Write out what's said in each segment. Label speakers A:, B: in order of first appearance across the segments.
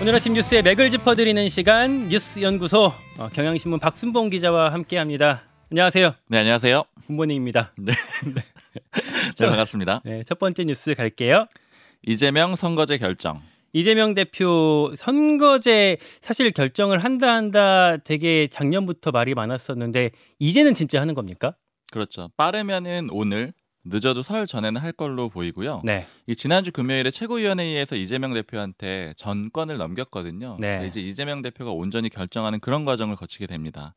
A: 오늘 아침 뉴스의 맥을 짚어드리는 시간 뉴스 연구소 어, 경향신문 박순봉 기자와 함께합니다. 안녕하세요.
B: 네, 안녕하세요.
A: Good morning입니다.
B: 네. 네, 반갑습니다.
A: 네, 첫 번째 뉴스 갈게요.
B: 이재명 선거제 결정.
A: 이재명 대표 선거제 사실 결정을 한다 한다 되게 작년부터 말이 많았었는데 이제는 진짜 하는 겁니까?
B: 그렇죠. 빠르면은 오늘 늦어도 설 전에는 할 걸로 보이고요.
A: 네.
B: 이 지난주 금요일에 최고위원회의에서 이재명 대표한테 전권을 넘겼거든요.
A: 네.
B: 이제 이재명 대표가 온전히 결정하는 그런 과정을 거치게 됩니다.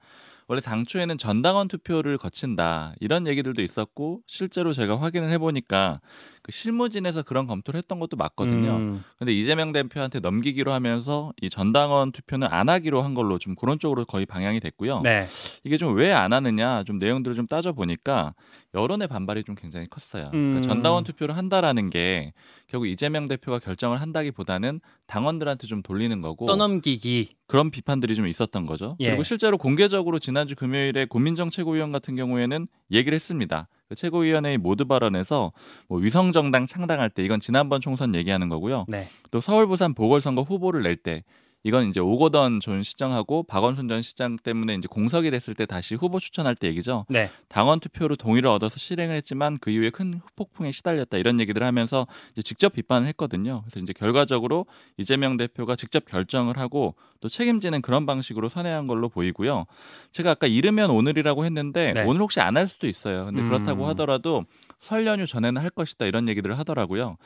B: 원래 당초에는 전당원 투표를 거친다 이런 얘기들도 있었고 실제로 제가 확인을 해보니까 그 실무진에서 그런 검토를 했던 것도 맞거든요.
A: 음,
B: 근데 이재명 대표한테 넘기기로 하면서 이 전당원 투표는 안 하기로 한 걸로 좀 그런 쪽으로 거의 방향이 됐고요.
A: 네.
B: 이게 좀 왜 안 하느냐 좀 내용들을 좀 따져 보니까 여론의 반발이 좀 굉장히 컸어요.
A: 음.
B: 그러니까 전당원 투표를 한다라는 게 결국 이재명 대표가 결정을 한다기보다는 당원들한테 좀 돌리는 거고
A: 떠넘기기.
B: 그런 비판들이 좀 있었던 거죠.
A: 예.
B: 그리고 실제로 공개적으로 지난주 금요일에 고민정 최고위원 같은 경우에는 얘기를 했습니다. 그 최고위원회의 모두 발언에서 뭐 위성 정당 창당할 때 이건 지난번 총선 얘기하는 거고요.
A: 네.
B: 또 서울 부산 보궐선거 후보를 낼 때 이건 이제 오거돈 전 시장하고 박원순 전 시장 때문에 이제 공석이 됐을 때 다시 후보 추천할 때 얘기죠.
A: 네.
B: 당원 투표로 동의를 얻어서 실행을 했지만 그 이후에 큰 후폭풍에 시달렸다 이런 얘기들을 하면서 이제 직접 비판을 했거든요. 그래서 이제 결과적으로 이재명 대표가 직접 결정을 하고 또 책임지는 그런 방식으로 선회한 걸로 보이고요. 제가 아까 이르면 오늘이라고 했는데
A: 네.
B: 오늘 혹시 안 할 수도 있어요. 근데 그렇다고
A: 음.
B: 하더라도 설 연휴 전에는 할 것이다 이런 얘기들을 하더라고요.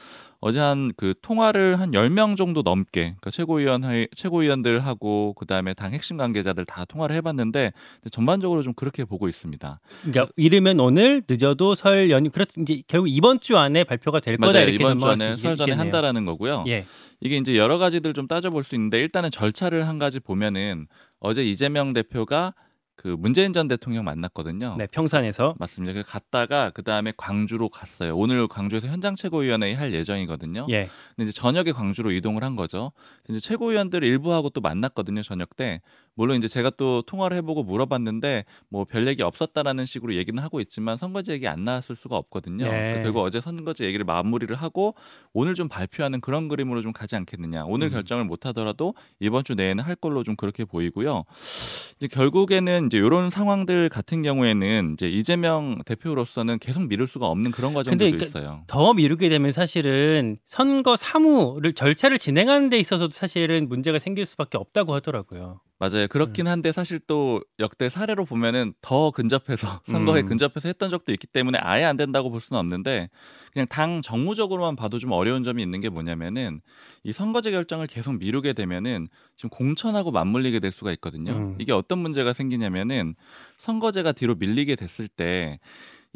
B: 어제 한 그 통화를 한 10명 정도 넘게 그러니까 최고위원 최고위원들하고 그다음에 당 핵심 관계자들 다 통화를 해 봤는데 전반적으로 좀 그렇게 보고 있습니다.
A: 그러니까 이르면 오늘 늦어도 설 연휴 그렇 이제 결국 이번 주 안에 발표가 될 거다
B: 맞아요.
A: 이렇게
B: 이번 주 안에 수설 전에
A: 있겠네요.
B: 한다라는 거고요.
A: 예.
B: 이게 이제 여러 가지들 좀 따져볼 수 있는데 일단은 절차를 한 가지 보면은 어제 이재명 대표가 그 문재인 전 대통령 만났거든요.
A: 네, 평산에서
B: 맞습니다. 그 갔다가 그 다음에 광주로 갔어요. 오늘 광주에서 현장 최고위원회의 할 예정이거든요.
A: 예.
B: 근데 이제 저녁에 광주로 이동을 한 거죠. 이제 최고위원들 일부하고 또 만났거든요. 저녁 때. 물론 이제 제가 또 통화를 해보고 물어봤는데 뭐 별 얘기 없었다라는 식으로 얘기는 하고 있지만 선거제 얘기 안 나왔을 수가 없거든요.
A: 네.
B: 그러니까 결국 어제 선거제 얘기를 마무리를 하고 오늘 좀 발표하는 그런 그림으로 좀 가지 않겠느냐. 오늘
A: 음.
B: 결정을 못 하더라도 이번 주 내에는 할 걸로 좀 그렇게 보이고요. 이제 결국에는 이제 이런 상황들 같은 경우에는 이제 이재명 대표로서는 계속 미룰 수가 없는 그런 과정들도 있어요.
A: 더 미루게 되면 사실은 선거 사무를 절차를 진행하는 데 있어서도 사실은 문제가 생길 수밖에 없다고 하더라고요.
B: 맞아요. 그렇긴 한데 사실 또 역대 사례로 보면은 더 근접해서 선거에
A: 음.
B: 근접해서 했던 적도 있기 때문에 아예 안 된다고 볼 수는 없는데 그냥 당 정무적으로만 봐도 좀 어려운 점이 있는 게 뭐냐면은 이 선거제 결정을 계속 미루게 되면은 지금 공천하고 맞물리게 될 수가 있거든요.
A: 음.
B: 이게 어떤 문제가 생기냐면은 선거제가 뒤로 밀리게 됐을 때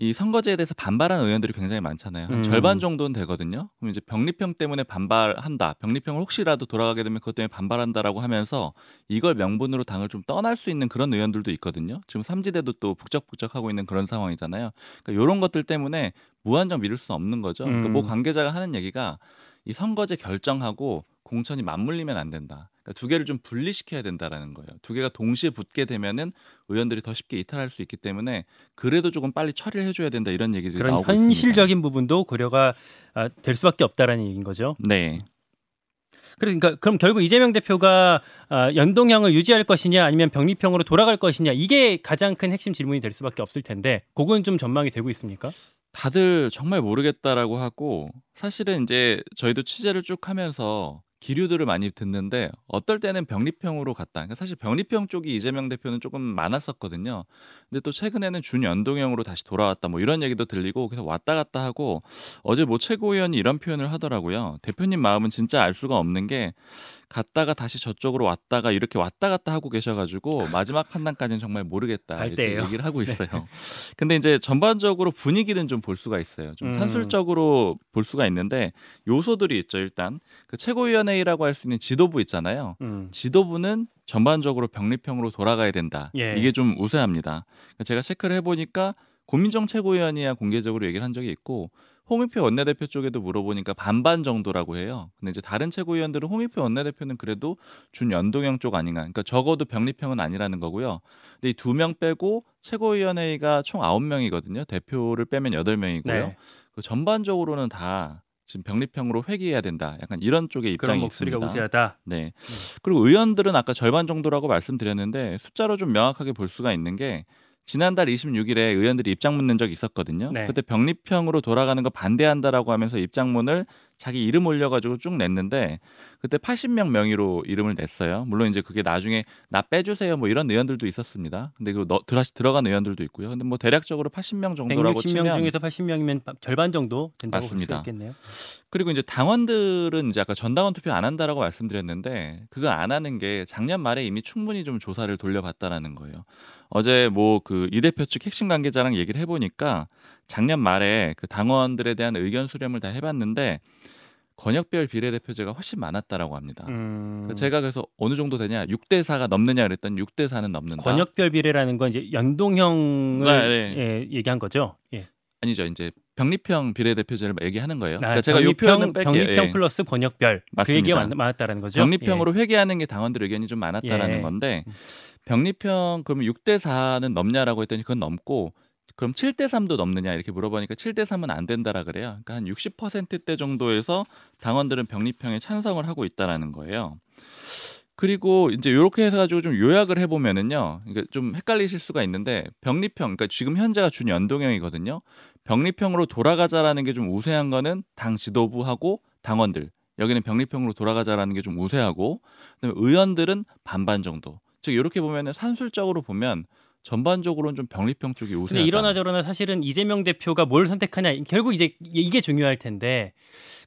B: 이 선거제에 대해서 반발하는 의원들이 굉장히 많잖아요. 한
A: 음.
B: 절반 정도는 되거든요. 그럼 이제 병리평 때문에 반발한다. 병리평을 혹시라도 돌아가게 되면 그것 때문에 반발한다라고 하면서 이걸 명분으로 당을 좀 떠날 수 있는 그런 의원들도 있거든요. 지금 삼지대도 또 북적북적하고 있는 그런 상황이잖아요. 그러니까 이런 것들 때문에 무한정 미룰 수는 없는 거죠. 그러니까
A: 음.
B: 뭐 관계자가 하는 얘기가 이 선거제 결정하고 공천이 맞물리면 안 된다. 두 개를 좀 분리시켜야 된다라는 거예요. 두 개가 동시에 붙게 되면은 의원들이 더 쉽게 이탈할 수 있기 때문에 그래도 조금 빨리 처리를 해줘야 된다 이런 얘기들이
A: 그런
B: 나오고 있습니다.
A: 현실적인 부분도 고려가 아, 될 수밖에 없다라는 얘기인 거죠.
B: 네.
A: 그러니까 그럼 결국 이재명 대표가 아, 연동형을 유지할 것이냐 아니면 병리평으로 돌아갈 것이냐 이게 가장 큰 핵심 질문이 될 수밖에 없을 텐데 그건 좀 전망이 되고 있습니까?
B: 다들 정말 모르겠다라고 하고 사실은 이제 저희도 취재를 쭉 하면서 기류들을 많이 듣는데 어떨 때는 병리평으로 갔다. 그러니까 사실 병리평 쪽이 이재명 대표는 조금 많았었거든요. 근데 또 최근에는 준연동형으로 다시 돌아왔다. 뭐 이런 얘기도 들리고 그래서 왔다 갔다 하고 어제 뭐 최고위원이 이런 표현을 하더라고요. 대표님 마음은 진짜 알 수가 없는 게 갔다가 다시 저쪽으로 왔다가 이렇게 왔다 갔다 하고 계셔가지고 마지막 판단까지는 정말 모르겠다
A: 갈
B: 이렇게. 얘기를 하고 있어요. 근데 이제 전반적으로 분위기는 좀 볼 수가 있어요. 좀
A: 음.
B: 산술적으로 볼 수가 있는데 요소들이 있죠. 일단 그 최고위원회의라고 할 수 있는 지도부 있잖아요.
A: 음.
B: 지도부는 전반적으로 병리평으로 돌아가야 된다.
A: 예.
B: 이게 좀 우세합니다. 그러니까 제가 체크를 해보니까 고민정 최고위원이야 공개적으로 얘기를 한 적이 있고 홍익표 원내대표 쪽에도 물어보니까 반반 정도라고 해요. 근데 이제 다른 최고위원들은 홍익표 원내대표는 그래도 준연동형 쪽 아닌가. 그러니까 적어도 병리평은 아니라는 거고요. 근데 이 두 명 빼고 최고위원회의가 총 아홉 명이거든요. 대표를 빼면 여덟 명이고요.
A: 네.
B: 그 전반적으로는 다 지금 병립형으로 회귀해야 된다. 약간 이런 쪽의 입장이
A: 목소리가
B: 있습니다.
A: 우세하다.
B: 네. 그리고 의원들은 아까 절반 정도라고 말씀드렸는데 숫자로 좀 명확하게 볼 수가 있는 게 지난달 26일에 의원들이 입장문 낸 적이 있었거든요.
A: 네.
B: 그때 병립형으로 돌아가는 거 반대한다라고 하면서 입장문을 자기 이름 올려가지고 쭉 냈는데 그때 80명 명의로 이름을 냈어요. 물론 이제 그게 나중에 나 빼주세요 뭐 이런 의원들도 있었습니다. 근데 그 너, 다시 들어간 의원들도 있고요. 근데 뭐 대략적으로 80명 정도라고
A: 160명
B: 치면
A: 중에서 80명이면 절반 정도 된다고 볼. 수 있겠네요.
B: 그리고 이제 당원들은 이제 아까 전당원 투표 안 한다라고 말씀드렸는데 그거 안 하는 게 작년 말에 이미 충분히 좀 조사를 돌려봤다라는 거예요. 어제 뭐 그 이 대표 측 핵심 관계자랑 얘기를 해보니까 작년 말에 그 당원들에 대한 의견 수렴을 다 해봤는데 권역별 비례대표제가 훨씬 많았다라고 합니다.
A: 음,
B: 그 제가 그래서 어느 정도 되냐 6대 4가 넘느냐 그랬더니 6대 4는 넘는다.
A: 권역별 비례라는 건 이제 연동형을
B: 네,
A: 예, 얘기한 거죠. 예.
B: 아니죠 이제 병립형 비례대표제를 얘기하는 거예요.
A: 아,
B: 그러니까 제가 요 표현은
A: 병립형,
B: 뺄게요.
A: 병립형
B: 예.
A: 플러스 권역별 그
B: 맞습니다.
A: 얘기가 많, 많았다는 거죠.
B: 병립형으로 회귀하는 게 당원들 의견이 좀 많았다라는
A: 예.
B: 건데 병립형 그러면 6대 4는 넘냐라고 했더니 그건 넘고 그럼 7대 3도 넘느냐 이렇게 물어보니까 7대 3은 안 된다라 그래요. 그러니까 한 60%대 정도에서 당원들은 병립형에 찬성을 하고 있다라는 거예요. 그리고 이제 이렇게 해서 가지고 좀 요약을 해보면은요, 그러니까 좀 헷갈리실 수가 있는데 병립형, 그러니까 지금 현재가 준연동형이거든요. 병립형으로 돌아가자라는 게 좀 우세한 거는 당 지도부하고 당원들. 여기는 병립형으로 돌아가자라는 게 좀 우세하고, 그다음에 의원들은 반반 정도. 즉 이렇게 보면은 산술적으로 보면 전반적으로는 좀 병립형 쪽이 우세하다.
A: 근데 이러나 저러나 사실은 이재명 대표가 뭘 선택하냐 결국 이제 이게 중요할 텐데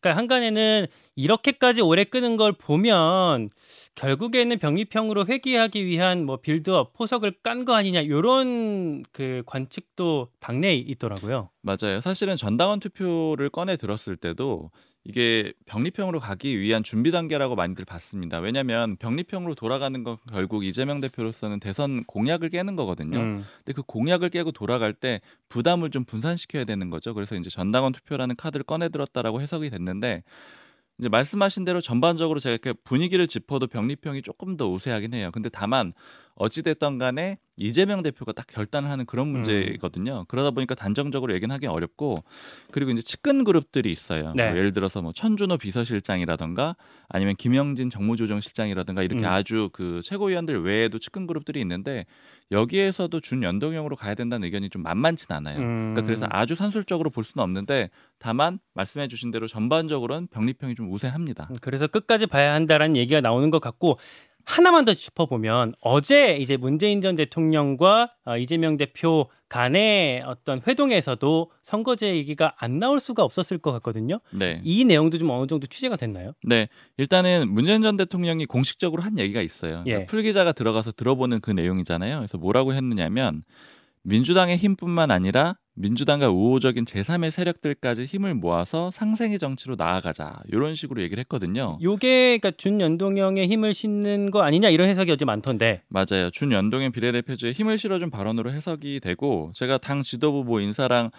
A: 그러니까 한간에는 이렇게까지 오래 끄는 걸 보면 결국에는 병립형으로 회귀하기 위한 뭐 빌드업 포석을 깐 거 아니냐 이런 그 관측도 당내에 있더라고요.
B: 맞아요. 사실은 전당원 투표를 꺼내 들었을 때도 이게 병립형으로 가기 위한 준비 단계라고 많이들 봤습니다. 왜냐하면 병립형으로 돌아가는 건 결국 이재명 대표로서는 대선 공약을 깨는 거거든요.
A: 음.
B: 근데 그 공약을 깨고 돌아갈 때 부담을 좀 분산시켜야 되는 거죠. 그래서 이제 전당원 투표라는 카드를 꺼내 들었다라고 해석이 됐는데 이제 말씀하신 대로 전반적으로 제가 이렇게 분위기를 짚어도 병립형이 조금 더 우세하긴 해요. 근데 다만 어찌됐던 간에 이재명 대표가 딱 결단을 하는 그런
A: 음.
B: 문제거든요. 그러다 보니까 단정적으로 얘기는 하기 어렵고 그리고 이제 측근 그룹들이 있어요.
A: 네.
B: 뭐 예를 들어서 뭐 천준호 비서실장이라던가 아니면 김영진 정무조정실장이라든가 이렇게
A: 음.
B: 아주 그 최고위원들 외에도 측근 그룹들이 있는데 여기에서도 준연동형으로 가야 된다는 의견이 좀 만만치 않아요.
A: 음.
B: 그러니까 그래서 아주 산술적으로 볼 수는 없는데 다만 말씀해 주신 대로 전반적으로는 병립형이 좀 우세합니다.
A: 그래서 끝까지 봐야 한다라는 얘기가 나오는 것 같고 하나만 더 짚어보면 어제 이제 문재인 전 대통령과 어, 이재명 대표 간의 어떤 회동에서도 선거제 얘기가 안 나올 수가 없었을 것 같거든요.
B: 네.
A: 이 내용도 좀 어느 정도 취재가 됐나요?
B: 네. 일단은 문재인 전 대통령이 공식적으로 한 얘기가 있어요. 그러니까
A: 예.
B: 풀 기자가 들어가서 들어보는 그 내용이잖아요. 그래서 뭐라고 했느냐면 민주당의 힘뿐만 아니라 민주당과 우호적인 제3의 세력들까지 힘을 모아서 상생의 정치로 나아가자. 이런 식으로 얘기를 했거든요.
A: 요게 그러니까 준연동형의 힘을 싣는 거 아니냐 이런 해석이 어제 많던데.
B: 맞아요. 준연동형 비례대표제에 힘을 실어준 발언으로 해석이 되고 제가 당 지도부 뭐 인사랑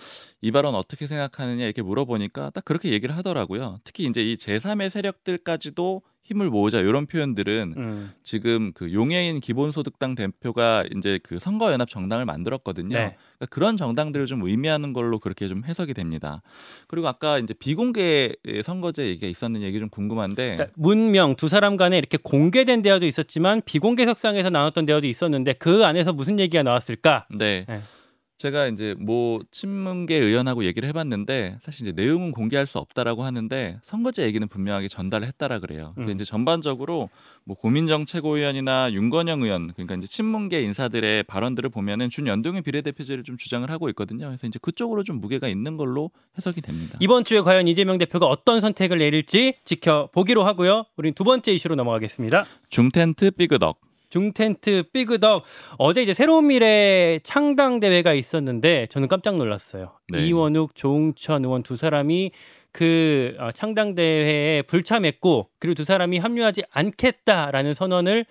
B: 이 발언 어떻게 생각하느냐 이렇게 물어보니까 딱 그렇게 얘기를 하더라고요. 특히 이제 이 제3의 세력들까지도 힘을 모으자 이런 표현들은
A: 음.
B: 지금 그 용해인 기본소득당 대표가 이제 그 선거연합 정당을 만들었거든요.
A: 네.
B: 그러니까 그런 정당들을 좀 의미하는 걸로 그렇게 좀 해석이 됩니다. 그리고 아까 이제 비공개 선거제 얘기가 있었는 얘기 좀 궁금한데
A: 그러니까 문명 두 사람 간에 이렇게 공개된 대화도 있었지만 비공개 석상에서 나눴던 대화도 있었는데 그 안에서 무슨 얘기가 나왔을까?
B: 네.
A: 네.
B: 제가 이제 뭐 친문계 의원하고 얘기를 해봤는데 사실 이제 내용은 공개할 수 없다라고 하는데 선거제 얘기는 분명하게 전달을 했다라 그래요. 근데
A: 음.
B: 이제 전반적으로 뭐 고민정 최고위원이나 윤건영 의원 그러니까 이제 친문계 인사들의 발언들을 보면은 준연동형 비례대표제를 좀 주장을 하고 있거든요. 그래서 이제 그쪽으로 좀 무게가 있는 걸로 해석이 됩니다.
A: 이번 주에 과연 이재명 대표가 어떤 선택을 내릴지 지켜보기로 하고요. 우린 두 번째 이슈로 넘어가겠습니다.
B: 중텐트 삐그덕.
A: 중텐트 삐그덕 어제 이제 새로운 미래 창당 대회가 있었는데 저는 깜짝 놀랐어요.
B: 네.
A: 이원욱, 조웅천 의원 두 사람이 그 어, 창당 대회에 불참했고 그리고 두 사람이 합류하지 않겠다라는 선언을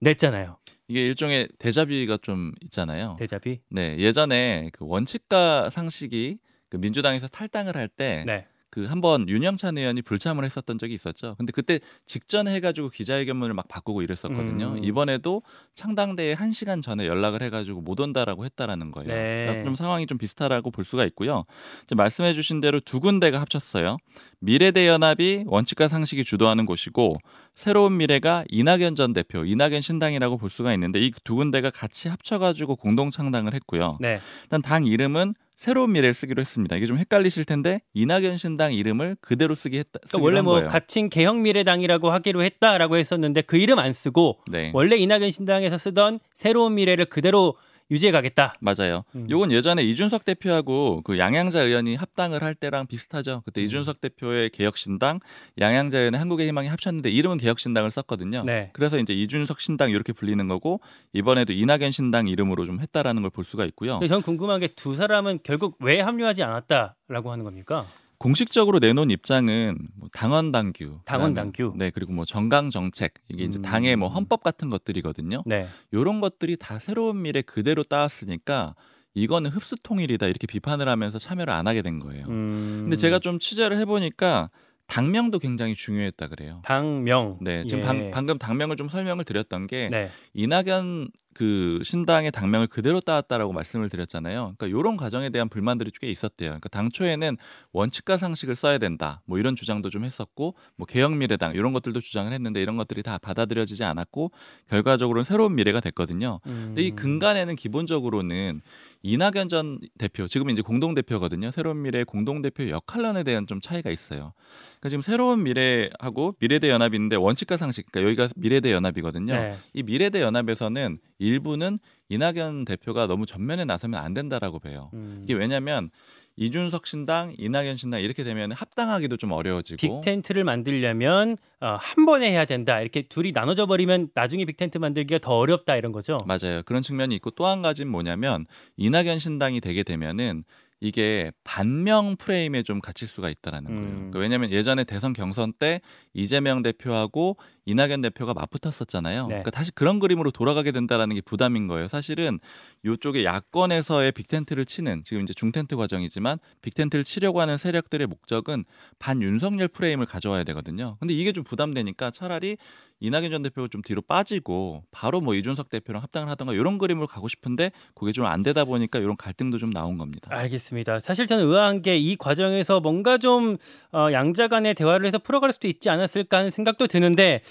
A: 냈잖아요.
B: 이게 일종의 대자비가 좀 있잖아요.
A: 대자비.
B: 네, 예전에 그 원칙과 상식이 그 민주당에서 탈당을 할때그
A: 네.
B: 그 한번 윤영찬 의원이 불참을 했었던 적이 있었죠. 근데 그때 직전에 해가지고 기자회견문을 막 바꾸고 이랬었거든요.
A: 음.
B: 이번에도 창당대회 한 시간 전에 연락을 해가지고 못 온다라고 했다라는 거예요.
A: 네.
B: 그래서 좀 상황이 좀 비슷하다고 볼 수가 있고요. 이제 말씀해주신 대로 두 군데가 합쳤어요. 미래대연합이 원칙과 상식이 주도하는 곳이고 새로운 미래가 이낙연 전 대표, 이낙연 신당이라고 볼 수가 있는데 이 두 군데가 같이 합쳐가지고 공동 창당을 했고요.
A: 네.
B: 일단 당 이름은 새로운 미래를 쓰기로 했습니다. 이게 좀 헷갈리실 텐데 이낙연 신당 이름을 그대로 쓰기 했다.
A: 그러니까 원래 한뭐
B: 거예요.
A: 가칭 개혁 미래당이라고 하기로 했다라고 했었는데 그 이름 안 쓰고
B: 네.
A: 원래 이낙연 신당에서 쓰던 새로운 미래를 그대로 유지해 가겠다.
B: 맞아요.
A: 음.
B: 요건 예전에 이준석 대표하고 그 양양자 의원이 합당을 할 때랑 비슷하죠. 그때
A: 음.
B: 이준석 대표의 개혁신당, 양양자 의원의 한국의 희망이 합쳤는데 이름은 개혁신당을 썼거든요.
A: 네.
B: 그래서 이제 이준석 신당 이렇게 불리는 거고 이번에도 이낙연 신당 이름으로 좀 했다라는 걸 볼 수가 있고요.
A: 저는 궁금한 게 두 사람은 결국 왜 합류하지 않았다라고 하는 겁니까?
B: 공식적으로 내놓은 입장은 뭐 당원 당규,
A: 당원 당규.
B: 네 그리고 뭐 정강 정책 이게 이제
A: 음.
B: 당의 뭐 헌법 같은 것들이거든요.
A: 네.
B: 요런 것들이 다 새로운 미래 그대로 따왔으니까 이거는 흡수 통일이다 이렇게 비판을 하면서 참여를 안 하게 된 거예요.
A: 음.
B: 근데 제가 좀 취재를 해보니까 당명도 굉장히 중요했다 그래요.
A: 당명.
B: 네, 지금
A: 예.
B: 방, 방금 당명을 좀 설명을 드렸던 게
A: 네.
B: 이낙연 그 신당의 당명을 그대로 따왔다라고 말씀을 드렸잖아요. 그러니까 이런 과정에 대한 불만들이 꽤 있었대요. 그러니까 당초에는 원칙과 상식을 써야 된다. 뭐 이런 주장도 좀 했었고, 뭐 개혁미래당 이런 것들도 주장을 했는데 이런 것들이 다 받아들여지지 않았고 결과적으로는 새로운 미래가 됐거든요. 근데 이
A: 음.
B: 근간에는 기본적으로는 이낙연 전 대표, 지금 이제 공동 대표거든요. 새로운 미래의 공동 대표 역할론에 대한 좀 차이가 있어요. 그러니까 지금 새로운 미래하고 미래대 연합인데 원칙과 상식, 그러니까 여기가 미래대 연합이거든요.
A: 네.
B: 이 미래대 연합에서는 일부는 이낙연 대표가 너무 전면에 나서면 안 된다라고 봐요.
A: 음.
B: 이게 왜냐하면 이준석 신당, 이낙연 신당 이렇게 되면 합당하기도 좀 어려워지고
A: 빅텐트를 만들려면 어, 한 번에 해야 된다. 이렇게 둘이 나눠져 버리면 나중에 빅텐트 만들기가 더 어렵다 이런 거죠.
B: 맞아요. 그런 측면이 있고 또 한 가지는 뭐냐면 이낙연 신당이 되게 되면은 이게 반명 프레임에 좀 갇힐 수가 있다라는 거예요.
A: 음.
B: 그러니까 왜냐하면 예전에 대선 경선 때 이재명 대표하고 이낙연 대표가 맞붙었었잖아요.
A: 네.
B: 그러니까 다시 그런 그림으로 돌아가게 된다라는 게 부담인 거예요. 사실은 이쪽에 야권에서의 빅텐트를 치는 지금 이제 중텐트 과정이지만 빅텐트를 치려고 하는 세력들의 목적은 반윤석열 프레임을 가져와야 되거든요. 근데 이게 좀 부담되니까 차라리 이낙연 전 대표가 좀 뒤로 빠지고 바로 뭐 이준석 대표랑 합당을 하던가 이런 그림으로 가고 싶은데 그게 좀 안 되다 보니까 이런 갈등도 좀 나온 겁니다.
A: 알겠습니다. 사실 저는 의아한 게 이 과정에서 뭔가 좀 어, 양자 간의 대화를 해서 풀어갈 수도 있지 않았을까 하는 생각도 드는데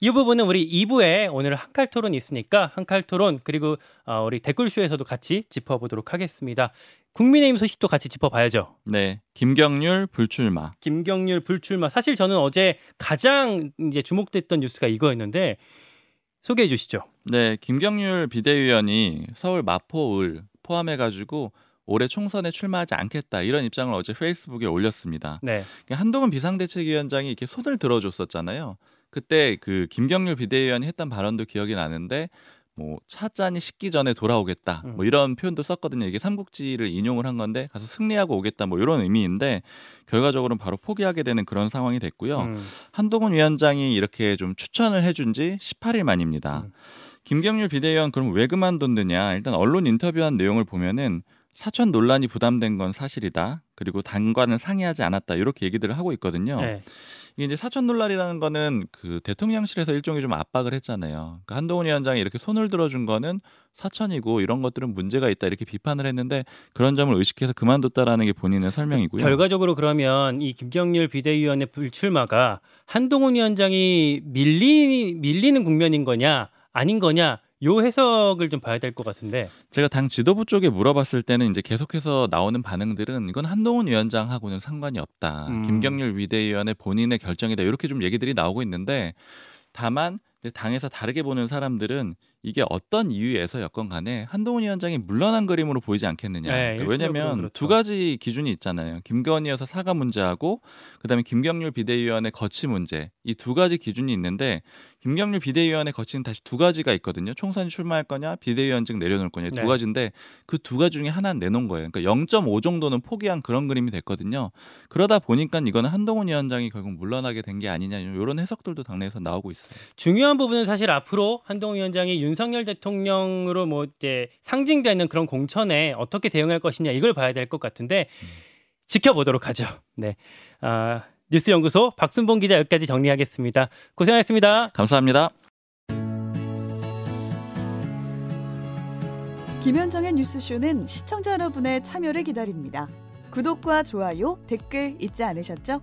A: 이 부분은 우리 2부에 오늘 한칼 토론이 있으니까 한칼 토론 그리고 어, 우리 댓글쇼에서도 같이 짚어보도록 하겠습니다. 국민의힘 소식도 같이 짚어봐야죠.
B: 네, 김경률 불출마.
A: 김경률 불출마. 사실 저는 어제 가장 이제 주목됐던 뉴스가 이거였는데 소개해 주시죠.
B: 네, 김경률 비대위원이 서울 마포을 포함해 가지고 올해 총선에 출마하지 않겠다 이런 입장을 어제 페이스북에 올렸습니다.
A: 네.
B: 한동훈 비상대책위원장이 이렇게 손을 들어줬었잖아요. 그때 그 김경률 비대위원이 했던 발언도 기억이 나는데 뭐 차잔이 식기 전에 돌아오겠다
A: 음.
B: 뭐 이런 표현도 썼거든요. 이게 삼국지를 인용을 한 건데 가서 승리하고 오겠다 뭐 이런 의미인데 결과적으로는 바로 포기하게 되는 그런 상황이 됐고요.
A: 음.
B: 한동훈 위원장이 이렇게 좀 추천을 해준 지 18일 만입니다.
A: 음.
B: 김경률 비대위원 그럼 왜 그만뒀느냐? 일단 언론 인터뷰한 내용을 보면은 사천 논란이 부담된 건 사실이다. 그리고 당과는 상의하지 않았다. 이렇게 얘기들을 하고 있거든요.
A: 네.
B: 이게 이제 사천 논란이라는 거는 그 대통령실에서 일종의 좀 압박을 했잖아요. 그러니까 한동훈 위원장이 이렇게 손을 들어준 거는 사천이고 이런 것들은 문제가 있다 이렇게 비판을 했는데 그런 점을 의식해서 그만뒀다라는 게 본인의 설명이고요.
A: 결과적으로 그러면 이 김경률 비대위원의 불출마가 한동훈 위원장이 밀리 밀리는 국면인 거냐 아닌 거냐 요 해석을 좀 봐야 될 것 같은데.
B: 제가 당 지도부 쪽에 물어봤을 때는 이제 계속해서 나오는 반응들은 이건 한동훈 위원장하고는 상관이 없다.
A: 음.
B: 김경률 위대위원의 본인의 결정이다. 이렇게 좀 얘기들이 나오고 있는데 다만 이제 당에서 다르게 보는 사람들은 이게 어떤 이유에서였건 간에 한동훈 위원장이 물러난 그림으로 보이지 않겠느냐.
A: 네,
B: 그러니까 왜냐하면
A: 그렇죠.
B: 두 가지 기준이 있잖아요. 김건희여서 사과 문제하고 그다음에 김경률 비대위원의 거치 문제 이 두 가지 기준이 있는데 김경률 비대위원의 거치는 다시 두 가지가 있거든요. 총선에 출마할 거냐, 비대위원직 내려놓을 거냐
A: 네.
B: 두 가지인데 그 두 가지 중에 하나는 내놓은 거예요. 그러니까 0.5 정도는 포기한 그런 그림이 됐거든요. 그러다 보니까 이거는 한동훈 위원장이 결국 물러나게 된 게 아니냐 이런 해석들도 당내에서 나오고 있어요.
A: 중요한 부분은 사실 앞으로 한동훈 위원장이 윤석열 대통령으로 뭐 이제 상징되는 그런 공천에 어떻게 대응할 것이냐 이걸 봐야 될 것 같은데 지켜보도록 하죠. 네. 아, 뉴스 연구소 박순봉 기자 여기까지 정리하겠습니다. 고생하셨습니다.
B: 감사합니다.
C: 김현정의 뉴스쇼는 시청자 여러분의 참여를 기다립니다. 구독과 좋아요, 댓글 잊지 않으셨죠?